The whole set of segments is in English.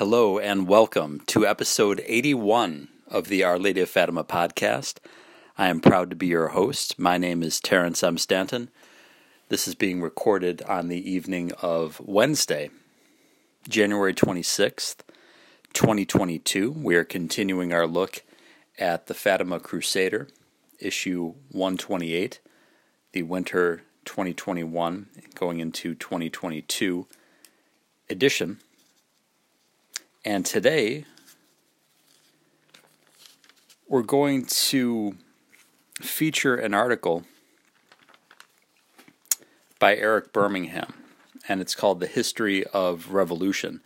Hello and welcome to episode 81 of the Our Lady of Fatima podcast. I am proud to be your host. My name is Terrence M. Stanton. This is being recorded on the evening of Wednesday, January 26th, 2022. We are continuing our look at the Fatima Crusader, issue 128, the winter 2021 going into 2022 edition. And today we're going to feature an article by Eric Birmingham, and it's called The History of Revolution.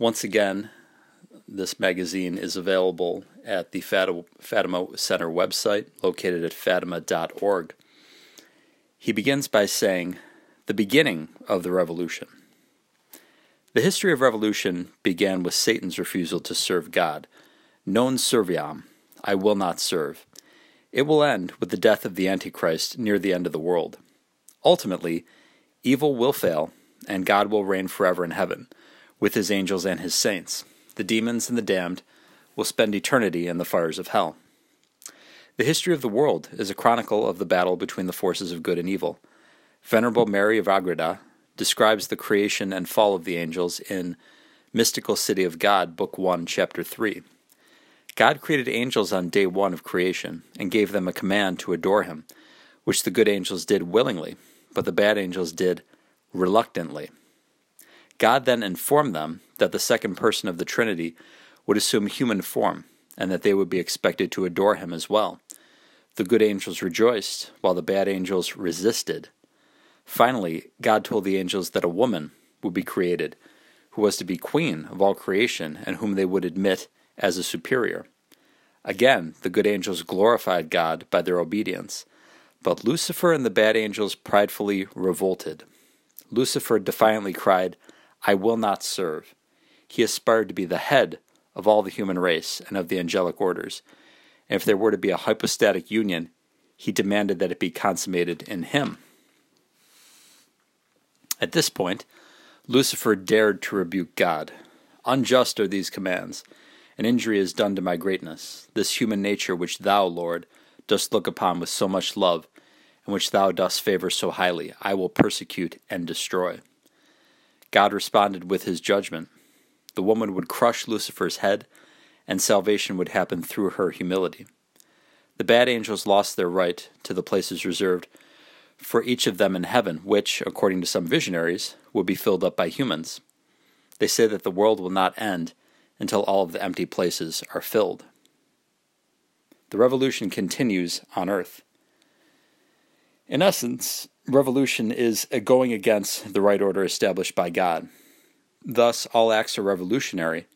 Once again, this magazine is available at the Fatima Center website located at fatima.org. He begins by saying, The beginning of the revolution. The history of revolution began with Satan's refusal to serve God. Non serviam, I will not serve. It will end with the death of the Antichrist near the end of the world. Ultimately, evil will fail, and God will reign forever in heaven, with his angels and his saints. The demons and the damned will spend eternity in the fires of hell. The history of the world is a chronicle of the battle between the forces of good and evil. Venerable Mary of Agreda describes the creation and fall of the angels in Mystical City of God, Book 1, Chapter 3. God created angels on day one of creation and gave them a command to adore him, which the good angels did willingly, but the bad angels did reluctantly. God then informed them that the second person of the Trinity would assume human form and that they would be expected to adore him as well. The good angels rejoiced, while the bad angels resisted. Finally, God told the angels that a woman would be created, who was to be queen of all creation, and whom they would admit as a superior. Again, the good angels glorified God by their obedience, but Lucifer and the bad angels pridefully revolted. Lucifer defiantly cried, I will not serve. He aspired to be the head of all the human race and of the angelic orders, and if there were to be a hypostatic union, he demanded that it be consummated in him. At this point, Lucifer dared to rebuke God. Unjust are these commands. An injury is done to my greatness, this human nature which thou, Lord, dost look upon with so much love, and which thou dost favor so highly, I will persecute and destroy. God responded with his judgment. The woman would crush Lucifer's head, and salvation would happen through her humility. The bad angels lost their right to the places reserved for each of them in heaven, which, according to some visionaries, will be filled up by humans. They say that the world will not end until all of the empty places are filled. The revolution continues on earth. In essence, revolution is a going against the right order established by God. Thus, all acts are revolutionary,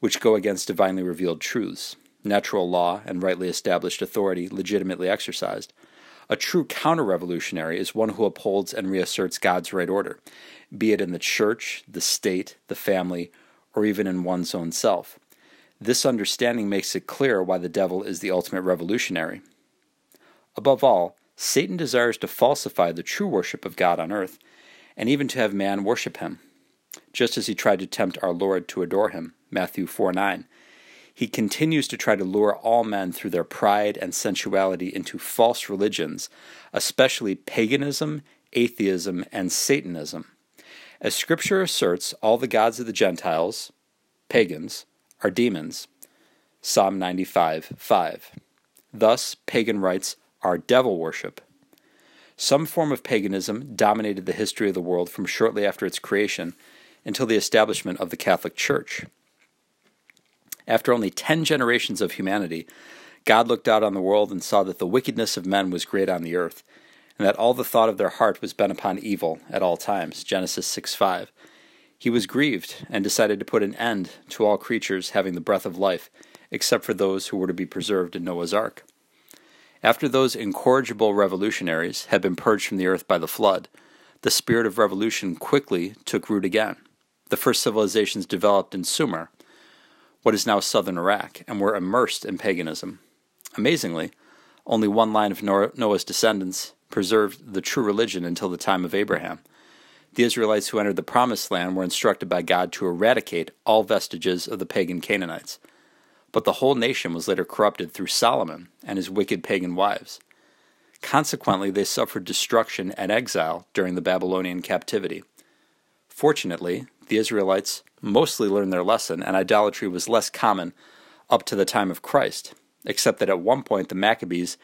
which go against divinely revealed truths, natural law, and rightly established authority legitimately exercised. A true counter revolutionary is one who upholds and reasserts God's right order, be it in the church, the state, the family, or even in one's own self. This understanding makes it clear why the devil is the ultimate revolutionary. Above all, Satan desires to falsify the true worship of God on earth, and even to have man worship him, just as he tried to tempt our Lord to adore him. Matthew 4 9 he continues to try to lure all men through their pride and sensuality into false religions, especially paganism, atheism, and Satanism. As Scripture asserts, all the gods of the Gentiles, pagans, are demons. Psalm 95 5. Thus, pagan rites are devil worship. Some form of paganism dominated the history of the world from shortly after its creation until the establishment of the Catholic Church. After only ten generations of humanity, God looked out on the world and saw that the wickedness of men was great on the earth, and that all the thought of their heart was bent upon evil at all times. Genesis 6 5. He was grieved and decided to put an end to all creatures having the breath of life, except for those who were to be preserved in Noah's ark. After those incorrigible revolutionaries had been purged from the earth by the flood, the spirit of revolution quickly took root again. The first civilizations developed in Sumer, what is now southern Iraq, and were immersed in paganism. Amazingly, only one line of Noah's descendants preserved the true religion until the time of Abraham. The Israelites who entered the Promised Land were instructed by God to eradicate all vestiges of the pagan Canaanites. But the whole nation was later corrupted through Solomon and his wicked pagan wives. Consequently, they suffered destruction and exile during the Babylonian captivity. Fortunately, the Israelites mostly learned their lesson, and idolatry was less common up to the time of Christ, except that at one point the Maccabees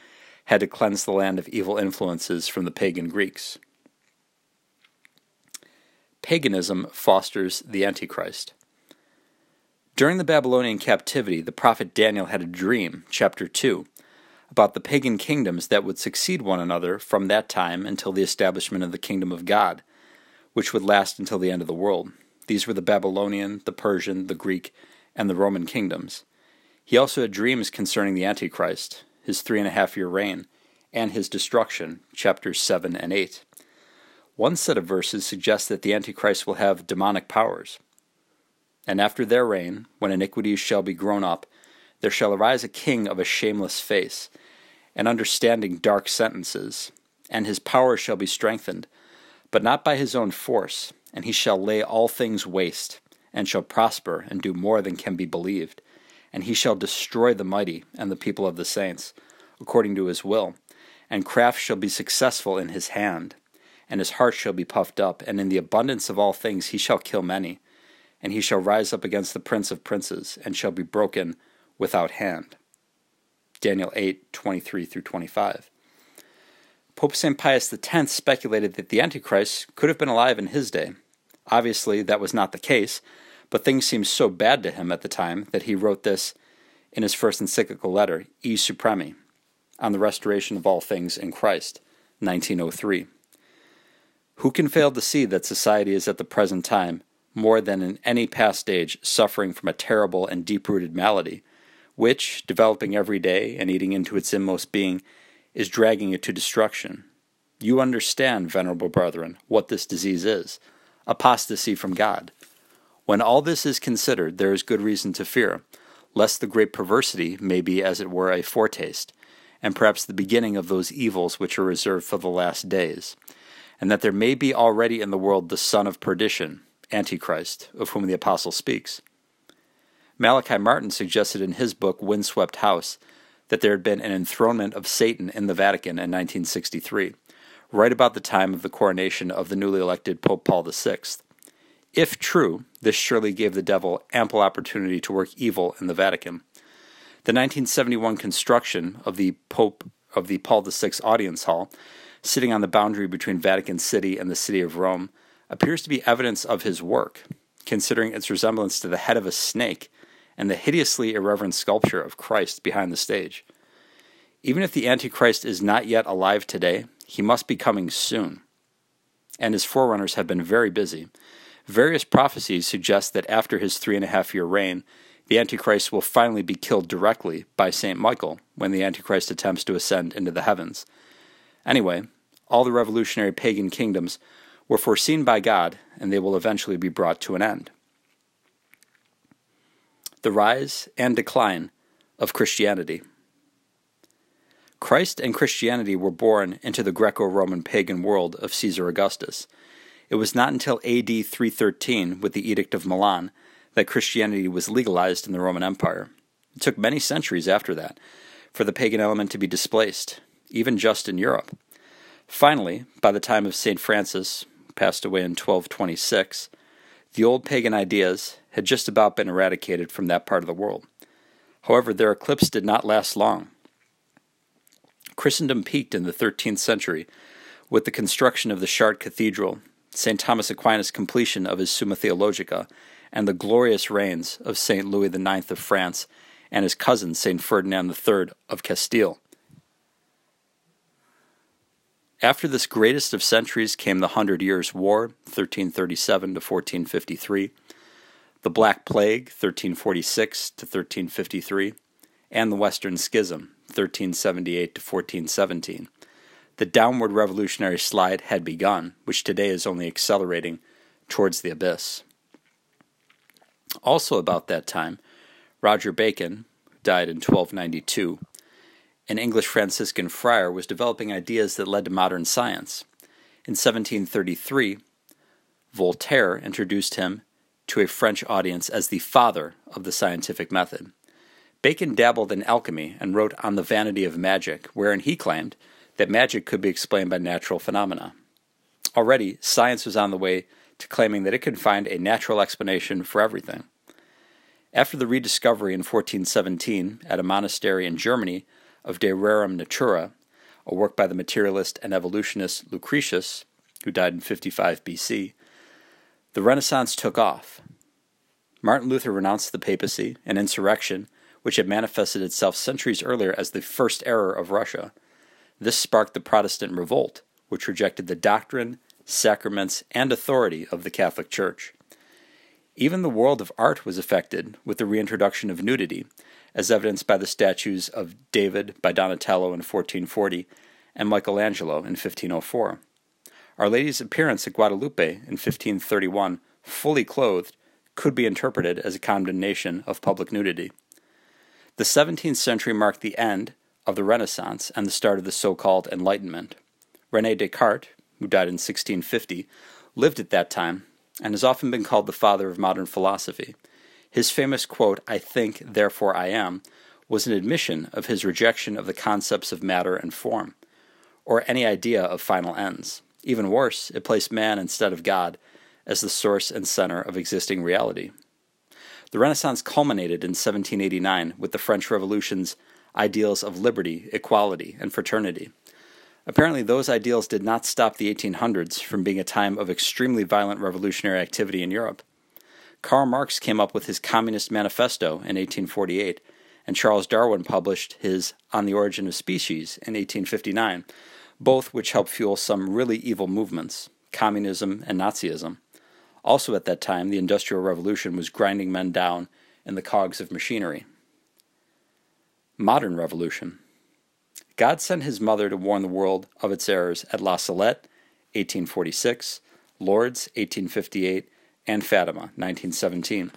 had to cleanse the land of evil influences from the pagan Greeks. Paganism fosters the Antichrist. During the Babylonian captivity, the prophet Daniel had a dream, chapter 2, about the pagan kingdoms that would succeed one another from that time until the establishment of the kingdom of God, which would last until the end of the world. These were the Babylonian, the Persian, the Greek, and the Roman kingdoms. He also had dreams concerning the Antichrist, his three and a half year reign, and his destruction, chapters 7 and 8. One set of verses suggests that the Antichrist will have demonic powers. And after their reign, when iniquities shall be grown up, there shall arise a king of a shameless face, and understanding dark sentences, and his power shall be strengthened, but not by his own force, and he shall lay all things waste, and shall prosper and do more than can be believed, and he shall destroy the mighty and the people of the saints, according to his will, and craft shall be successful in his hand, and his heart shall be puffed up, and in the abundance of all things he shall kill many, and he shall rise up against the prince of princes, and shall be broken without hand. Daniel 8 23 through 25. Pope St. Pius X speculated that the Antichrist could have been alive in his day. Obviously, that was not the case, but things seemed so bad to him at the time that he wrote this in his first encyclical letter, E Supremi, on the restoration of all things in Christ, 1903. Who can fail to see that society is at the present time, more than in any past age, suffering from a terrible and deep rooted malady, which, developing every day and eating into its inmost being, is dragging it to destruction. You understand, venerable brethren, what this disease is apostasy from God. When all this is considered, there is good reason to fear, lest the great perversity may be, as it were, a foretaste, and perhaps the beginning of those evils which are reserved for the last days, and that there may be already in the world the son of perdition, Antichrist, of whom the Apostle speaks. Malachi Martin suggested in his book Windswept House that there had been an enthronement of Satan in the Vatican in 1963, right about the time of the coronation of the newly elected Pope Paul VI. If true, this surely gave the devil ample opportunity to work evil in the Vatican. The 1971 construction of the Pope of the Paul VI audience hall, sitting on the boundary between Vatican City and the city of Rome, appears to be evidence of his work, considering its resemblance to the head of a snake and the hideously irreverent sculpture of Christ behind the stage. Even if the Antichrist is not yet alive today, he must be coming soon. And his forerunners have been very busy. Various prophecies suggest that after his three and a half year reign, the Antichrist will finally be killed directly by St. Michael when the Antichrist attempts to ascend into the heavens. Anyway, all the revolutionary pagan kingdoms were foreseen by God, and they will eventually be brought to an end the rise and decline of Christianity. Christ and Christianity were born into the Greco Roman pagan world of Caesar Augustus. It was not until AD 313, with the Edict of Milan, that Christianity was legalized in the Roman Empire. It took many centuries after that for the pagan element to be displaced, even just in Europe. Finally, by the time of St. Francis, passed away in 1226, the old pagan ideas had just about been eradicated from that part of the world. However, their eclipse did not last long. Christendom peaked in the 13th century with the construction of the Chartres Cathedral, St. Thomas Aquinas' completion of his Summa Theologica, and the glorious reigns of St. Louis IX of France and his cousin St. Ferdinand III of Castile. After this greatest of centuries came the Hundred Years' War, 1337 to 1453, the Black Plague, 1346 to 1353, and the Western Schism, 1378 to 1417. The downward revolutionary slide had begun, which today is only accelerating towards the abyss. Also, about that time, Roger Bacon, died in 1292, an English Franciscan friar, was developing ideas that led to modern science. In 1733, Voltaire introduced him to a French audience as the father of the scientific method. Bacon dabbled in alchemy and wrote on the vanity of magic, wherein he claimed that magic could be explained by natural phenomena. Already, science was on the way to claiming that it could find a natural explanation for everything. After the rediscovery in 1417 at a monastery in Germany of De Rerum Natura, a work by the materialist and evolutionist Lucretius, who died in 55 BC, the Renaissance took off. Martin Luther renounced the papacy, an insurrection which had manifested itself centuries earlier as the first error of Russia. This sparked the Protestant revolt, which rejected the doctrine, sacraments, and authority of the Catholic Church. Even the world of art was affected with the reintroduction of nudity, as evidenced by the statues of David by Donatello in 1440 and Michelangelo in 1504. Our Lady's appearance at Guadalupe in 1531, fully clothed, could be interpreted as a condemnation of public nudity. The 17th century marked the end of the Renaissance and the start of the so called Enlightenment. Rene Descartes, who died in 1650, lived at that time and has often been called the father of modern philosophy. His famous quote, I think, therefore I am, was an admission of his rejection of the concepts of matter and form, or any idea of final ends. Even worse, it placed man instead of God as the source and center of existing reality. The Renaissance culminated in 1789 with the French Revolution's ideals of liberty, equality, and fraternity. Apparently, those ideals did not stop the 1800s from being a time of extremely violent revolutionary activity in Europe. Karl Marx came up with his Communist Manifesto in 1848, and Charles Darwin published his On the Origin of Species in 1859, both which helped fuel some really evil movements, communism and Nazism. Also, at that time, the Industrial Revolution was grinding men down in the cogs of machinery. Modern Revolution God sent his mother to warn the world of its errors at La Salette, 1846, Lourdes, 1858, and Fatima, 1917.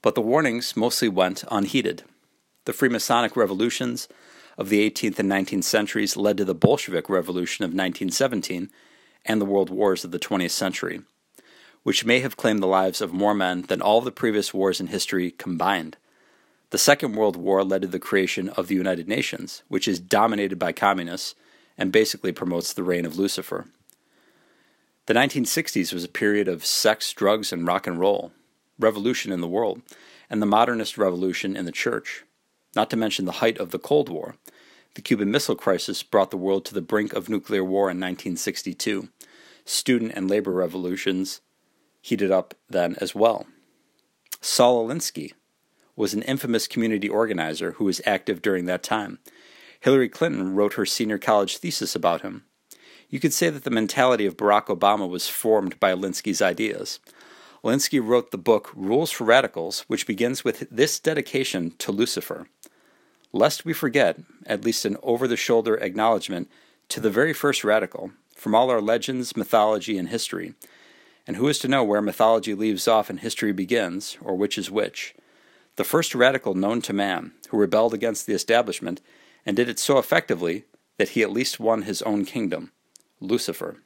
But the warnings mostly went unheeded. The Freemasonic revolutions of the 18th and 19th centuries led to the Bolshevik Revolution of 1917 and the world wars of the 20th century, which may have claimed the lives of more men than all the previous wars in history combined. The Second World War led to the creation of the United Nations, which is dominated by communists and basically promotes the reign of Lucifer. The 1960s was a period of sex, drugs, and rock and roll, revolution in the world, and the modernist revolution in the church, not to mention the height of the Cold War. The Cuban Missile Crisis brought the world to the brink of nuclear war in 1962. Student and labor revolutions heated up then as well. Saul Alinsky, was an infamous community organizer who was active during that time. Hillary Clinton wrote her senior college thesis about him. You could say that the mentality of Barack Obama was formed by Alinsky's ideas. Alinsky wrote the book Rules for Radicals, which begins with this dedication to Lucifer. Lest we forget, at least an over the shoulder acknowledgement to the very first radical, from all our legends, mythology, and history. And who is to know where mythology leaves off and history begins, or which is which? the first radical known to man, who rebelled against the establishment and did it so effectively that he at least won his own kingdom Lucifer.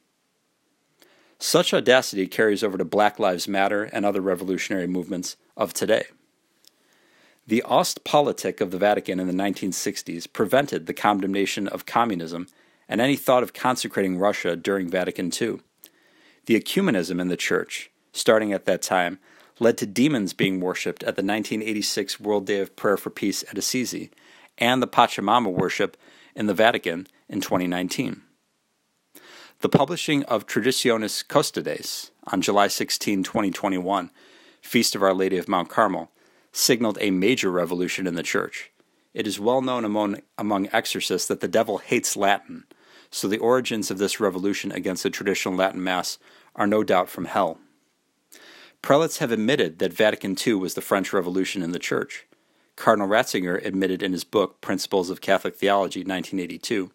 Such audacity carries over to Black Lives Matter and other revolutionary movements of today. The Ostpolitik of the Vatican in the 1960s prevented the condemnation of communism and any thought of consecrating Russia during Vatican II. The ecumenism in the Church, starting at that time, led to demons being worshipped at the 1986 World Day of Prayer for Peace at Assisi and the Pachamama worship in the Vatican in 2019. The publishing of Traditionis Custodes on July 16, 2021, Feast of Our Lady of Mount Carmel, signaled a major revolution in the Church. It is well known among, among exorcists that the devil hates Latin, so the origins of this revolution against the traditional Latin Mass are no doubt from hell. Prelates have admitted that Vatican II was the French Revolution in the Church. Cardinal Ratzinger admitted in his book Principles of Catholic Theology, 1982.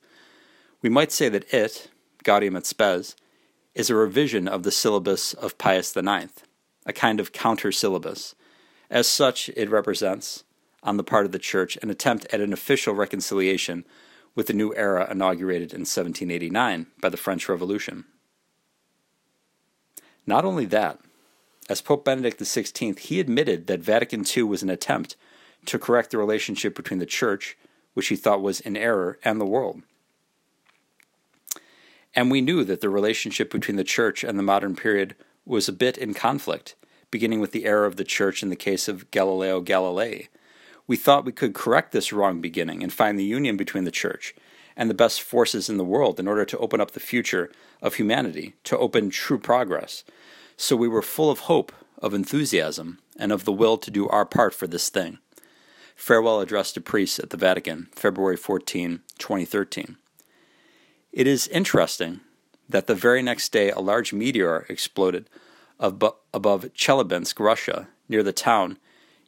We might say that it, Gaudium et Spes, is a revision of the syllabus of Pius IX, a kind of counter syllabus. As such, it represents, on the part of the Church, an attempt at an official reconciliation with the new era inaugurated in 1789 by the French Revolution. Not only that, as Pope Benedict XVI, he admitted that Vatican II was an attempt to correct the relationship between the Church, which he thought was in error, and the world. And we knew that the relationship between the Church and the modern period was a bit in conflict, beginning with the error of the Church in the case of Galileo Galilei. We thought we could correct this wrong beginning and find the union between the Church and the best forces in the world in order to open up the future of humanity, to open true progress. So we were full of hope, of enthusiasm, and of the will to do our part for this thing. Farewell Address to Priests at the Vatican, February 14, 2013. It is interesting that the very next day a large meteor exploded above Chelyabinsk, Russia, near the town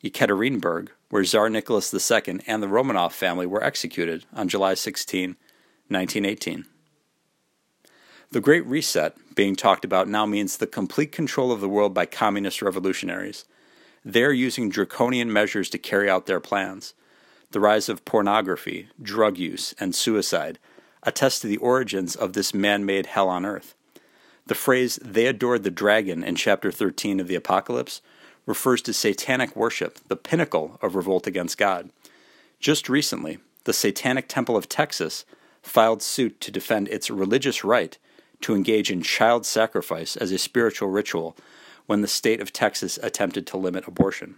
Yekaterinburg, where Tsar Nicholas II and the Romanov family were executed on July 16, 1918. The Great Reset being talked about now means the complete control of the world by communist revolutionaries. They're using draconian measures to carry out their plans. The rise of pornography, drug use, and suicide attest to the origins of this man made hell on earth. The phrase, they adored the dragon in chapter 13 of the Apocalypse, refers to satanic worship, the pinnacle of revolt against God. Just recently, the Satanic Temple of Texas filed suit to defend its religious right to engage in child sacrifice as a spiritual ritual when the state of Texas attempted to limit abortion.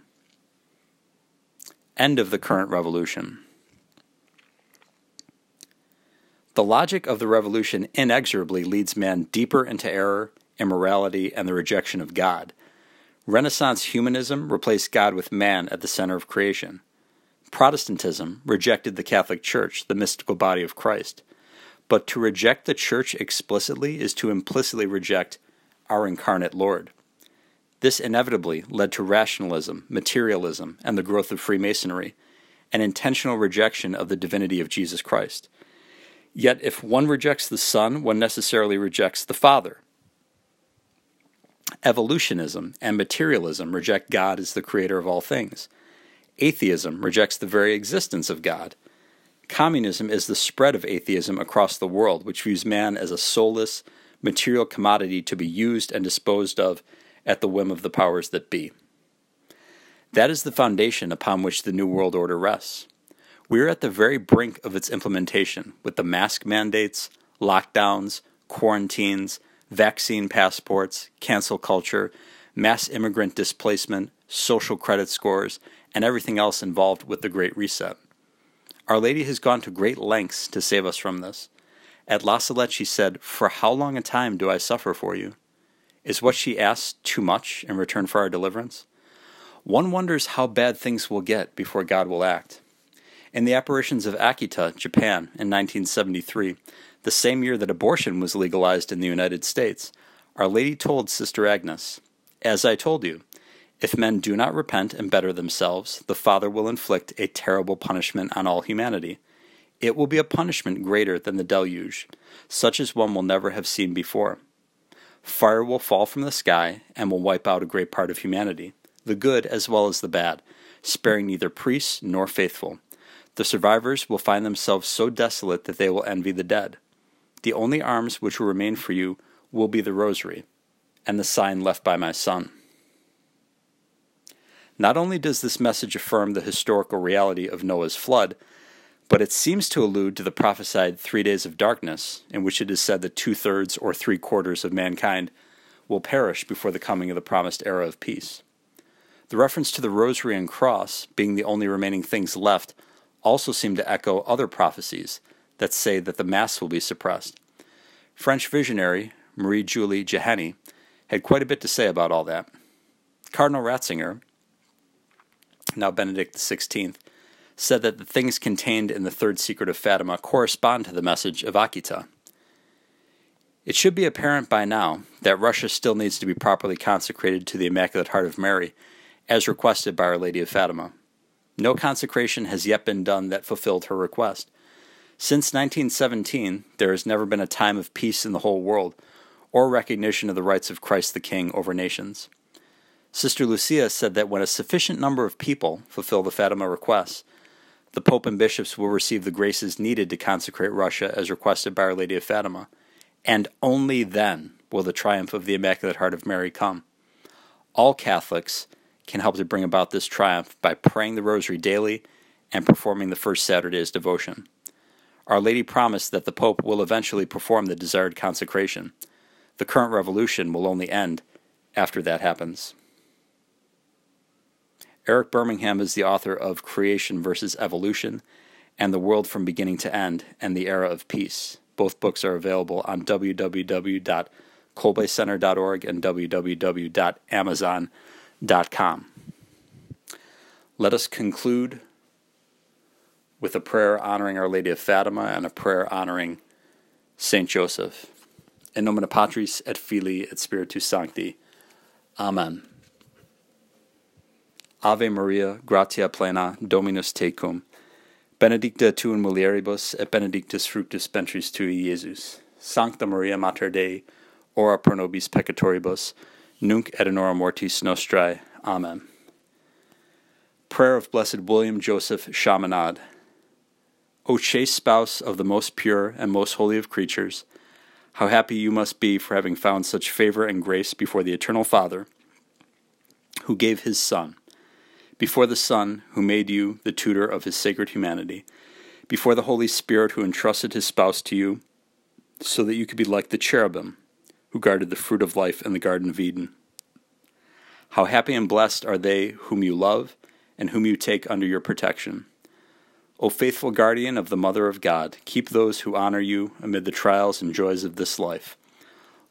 End of the current revolution. The logic of the revolution inexorably leads man deeper into error, immorality, and the rejection of God. Renaissance humanism replaced God with man at the center of creation. Protestantism rejected the Catholic Church, the mystical body of Christ. But to reject the Church explicitly is to implicitly reject our incarnate Lord. This inevitably led to rationalism, materialism, and the growth of Freemasonry, an intentional rejection of the divinity of Jesus Christ. Yet, if one rejects the Son, one necessarily rejects the Father. Evolutionism and materialism reject God as the creator of all things. Atheism rejects the very existence of God. Communism is the spread of atheism across the world, which views man as a soulless, material commodity to be used and disposed of at the whim of the powers that be. That is the foundation upon which the New World Order rests. We are at the very brink of its implementation, with the mask mandates, lockdowns, quarantines, vaccine passports, cancel culture, mass immigrant displacement, social credit scores, and everything else involved with the Great Reset. Our Lady has gone to great lengths to save us from this. At La Salette, she said, For how long a time do I suffer for you? Is what she asks too much in return for our deliverance? One wonders how bad things will get before God will act. In the apparitions of Akita, Japan, in 1973, the same year that abortion was legalized in the United States, Our Lady told Sister Agnes, As I told you, if men do not repent and better themselves, the Father will inflict a terrible punishment on all humanity. It will be a punishment greater than the deluge, such as one will never have seen before. Fire will fall from the sky and will wipe out a great part of humanity, the good as well as the bad, sparing neither priests nor faithful. The survivors will find themselves so desolate that they will envy the dead. The only arms which will remain for you will be the rosary and the sign left by my son. Not only does this message affirm the historical reality of Noah's flood, but it seems to allude to the prophesied three days of darkness, in which it is said that two thirds or three quarters of mankind will perish before the coming of the promised era of peace. The reference to the rosary and cross being the only remaining things left also seem to echo other prophecies that say that the Mass will be suppressed. French visionary Marie Julie Jahenny had quite a bit to say about all that. Cardinal Ratzinger, now Benedict XVI, said that the things contained in the third secret of Fatima correspond to the message of Akita. It should be apparent by now that Russia still needs to be properly consecrated to the Immaculate Heart of Mary, as requested by Our Lady of Fatima. No consecration has yet been done that fulfilled her request. Since 1917, there has never been a time of peace in the whole world, or recognition of the rights of Christ the King over nations. Sister Lucia said that when a sufficient number of people fulfill the Fatima requests, the Pope and bishops will receive the graces needed to consecrate Russia as requested by Our Lady of Fatima, and only then will the triumph of the Immaculate Heart of Mary come. All Catholics can help to bring about this triumph by praying the Rosary daily and performing the first Saturday's devotion. Our Lady promised that the Pope will eventually perform the desired consecration. The current revolution will only end after that happens. Eric Birmingham is the author of Creation versus Evolution and The World from Beginning to End and the Era of Peace. Both books are available on www.kolbecenter.org and www.amazon.com. Let us conclude with a prayer honoring Our Lady of Fatima and a prayer honoring Saint Joseph. In nomine Patris et Filii et Spiritus Sancti. Amen. Ave Maria, gratia plena, Dominus tecum. Benedicta tu in mulieribus, et benedictus fructus ventris tui, Iesus. Sancta Maria Mater Dei, ora pro nobis peccatoribus, nunc et in mortis nostrae. Amen. Prayer of Blessed William Joseph Chaminade. O chaste spouse of the most pure and most holy of creatures, how happy you must be for having found such favor and grace before the Eternal Father, who gave his Son before the Son, who made you the tutor of his sacred humanity, before the Holy Spirit, who entrusted his spouse to you, so that you could be like the cherubim, who guarded the fruit of life in the Garden of Eden. How happy and blessed are they whom you love and whom you take under your protection. O faithful guardian of the Mother of God, keep those who honor you amid the trials and joys of this life.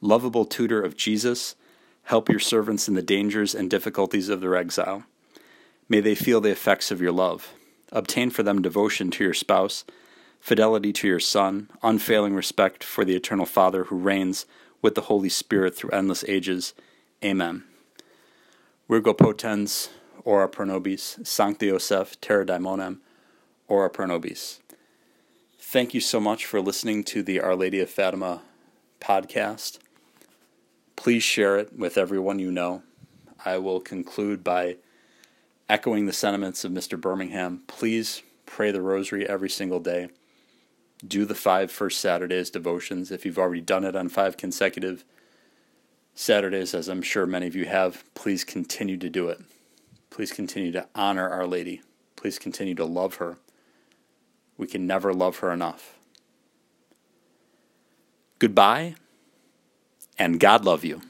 Lovable tutor of Jesus, help your servants in the dangers and difficulties of their exile. May they feel the effects of your love. Obtain for them devotion to your spouse, fidelity to your Son, unfailing respect for the Eternal Father who reigns with the Holy Spirit through endless ages. Amen. Virgo potens, ora pro nobis, Sancti Joseph, terror daemonum, ora pro nobis. Thank you so much for listening to the Our Lady of Fatima podcast. Please share it with everyone you know. I will conclude by echoing the sentiments of Mr. Birmingham, please pray the rosary every single day. Do the five first Saturdays devotions. If you've already done it on five consecutive Saturdays, as I'm sure many of you have, please continue to do it. Please continue to honor Our Lady. Please continue to love her. We can never love her enough. Goodbye, and God love you.